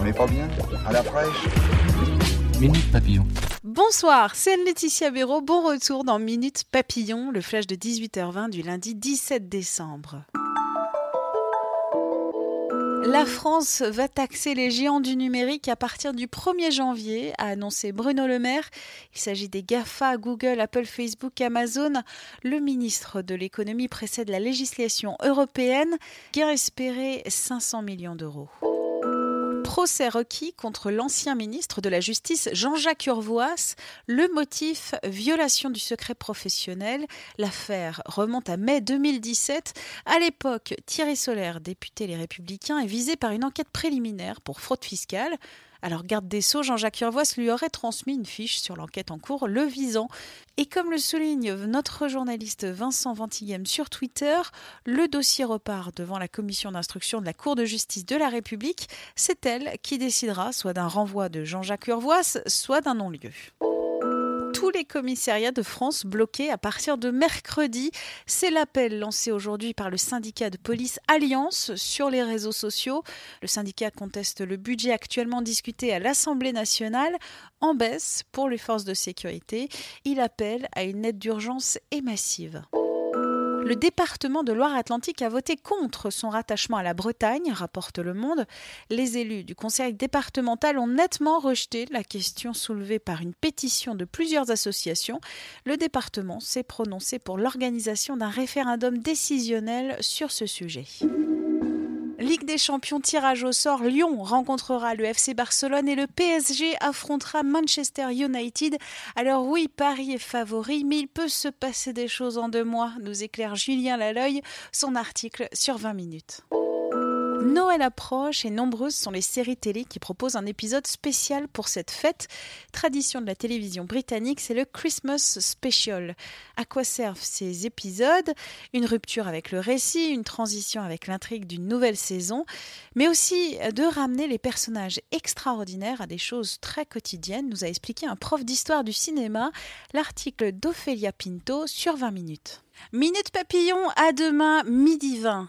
On n'est pas bien À la fraîche Minute Papillon. Bonsoir, c'est Laetitia Béraud. Bon retour dans Minute Papillon, le flash de 18h20 du lundi 17 décembre. La France va taxer les géants du numérique à partir du 1er janvier, a annoncé Bruno Le Maire. Il s'agit des GAFA, Google, Apple, Facebook, Amazon. Le ministre de l'économie précède la législation européenne. Gain espéré 500 millions d'euros procès requis contre l'ancien ministre de la Justice Jean-Jacques Urvoas. Le motif, violation du secret professionnel. L'affaire remonte à mai 2017. À l'époque, Thierry Solaire, député Les Républicains, est visé par une enquête préliminaire pour fraude fiscale. Alors, garde des Sceaux, Jean-Jacques Urvoas lui aurait transmis une fiche sur l'enquête en cours le visant. Et comme le souligne notre journaliste Vincent Ventighem sur Twitter, le dossier repart devant la commission d'instruction de la Cour de justice de la République. C'est elle qui décidera soit d'un renvoi de Jean-Jacques Urvoas, soit d'un non-lieu tous les commissariats de France bloqués à partir de mercredi. C'est l'appel lancé aujourd'hui par le syndicat de police Alliance sur les réseaux sociaux. Le syndicat conteste le budget actuellement discuté à l'Assemblée nationale en baisse pour les forces de sécurité. Il appelle à une aide d'urgence et massive. Le département de Loire-Atlantique a voté contre son rattachement à la Bretagne, rapporte Le Monde. Les élus du conseil départemental ont nettement rejeté la question soulevée par une pétition de plusieurs associations. Le département s'est prononcé pour l'organisation d'un référendum décisionnel sur ce sujet. Ligue des Champions tirage au sort, Lyon rencontrera le FC Barcelone et le PSG affrontera Manchester United. Alors oui, Paris est favori, mais il peut se passer des choses en deux mois, nous éclaire Julien Laloy, son article sur 20 minutes. Noël approche et nombreuses sont les séries télé qui proposent un épisode spécial pour cette fête. Tradition de la télévision britannique, c'est le Christmas Special. À quoi servent ces épisodes? Une rupture avec le récit, une transition avec l'intrigue d'une nouvelle saison, mais aussi de ramener les personnages extraordinaires à des choses très quotidiennes, nous a expliqué un prof d'histoire du cinéma, l'article d'Ophélia Pinto sur 20 minutes. Minute papillon, à demain, midi 20.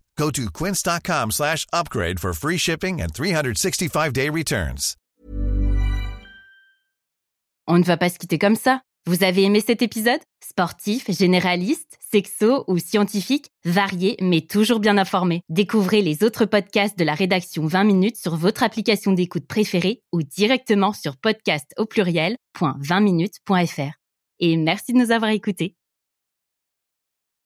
Go to quince.com slash upgrade for free shipping and 365-day returns. On ne va pas se quitter comme ça. Vous avez aimé cet épisode? Sportif, généraliste, sexo ou scientifique, varié mais toujours bien informé. Découvrez les autres podcasts de la rédaction 20 minutes sur votre application d'écoute préférée ou directement sur podcast au pluriel.20minutes.fr. Et merci de nous avoir écoutés.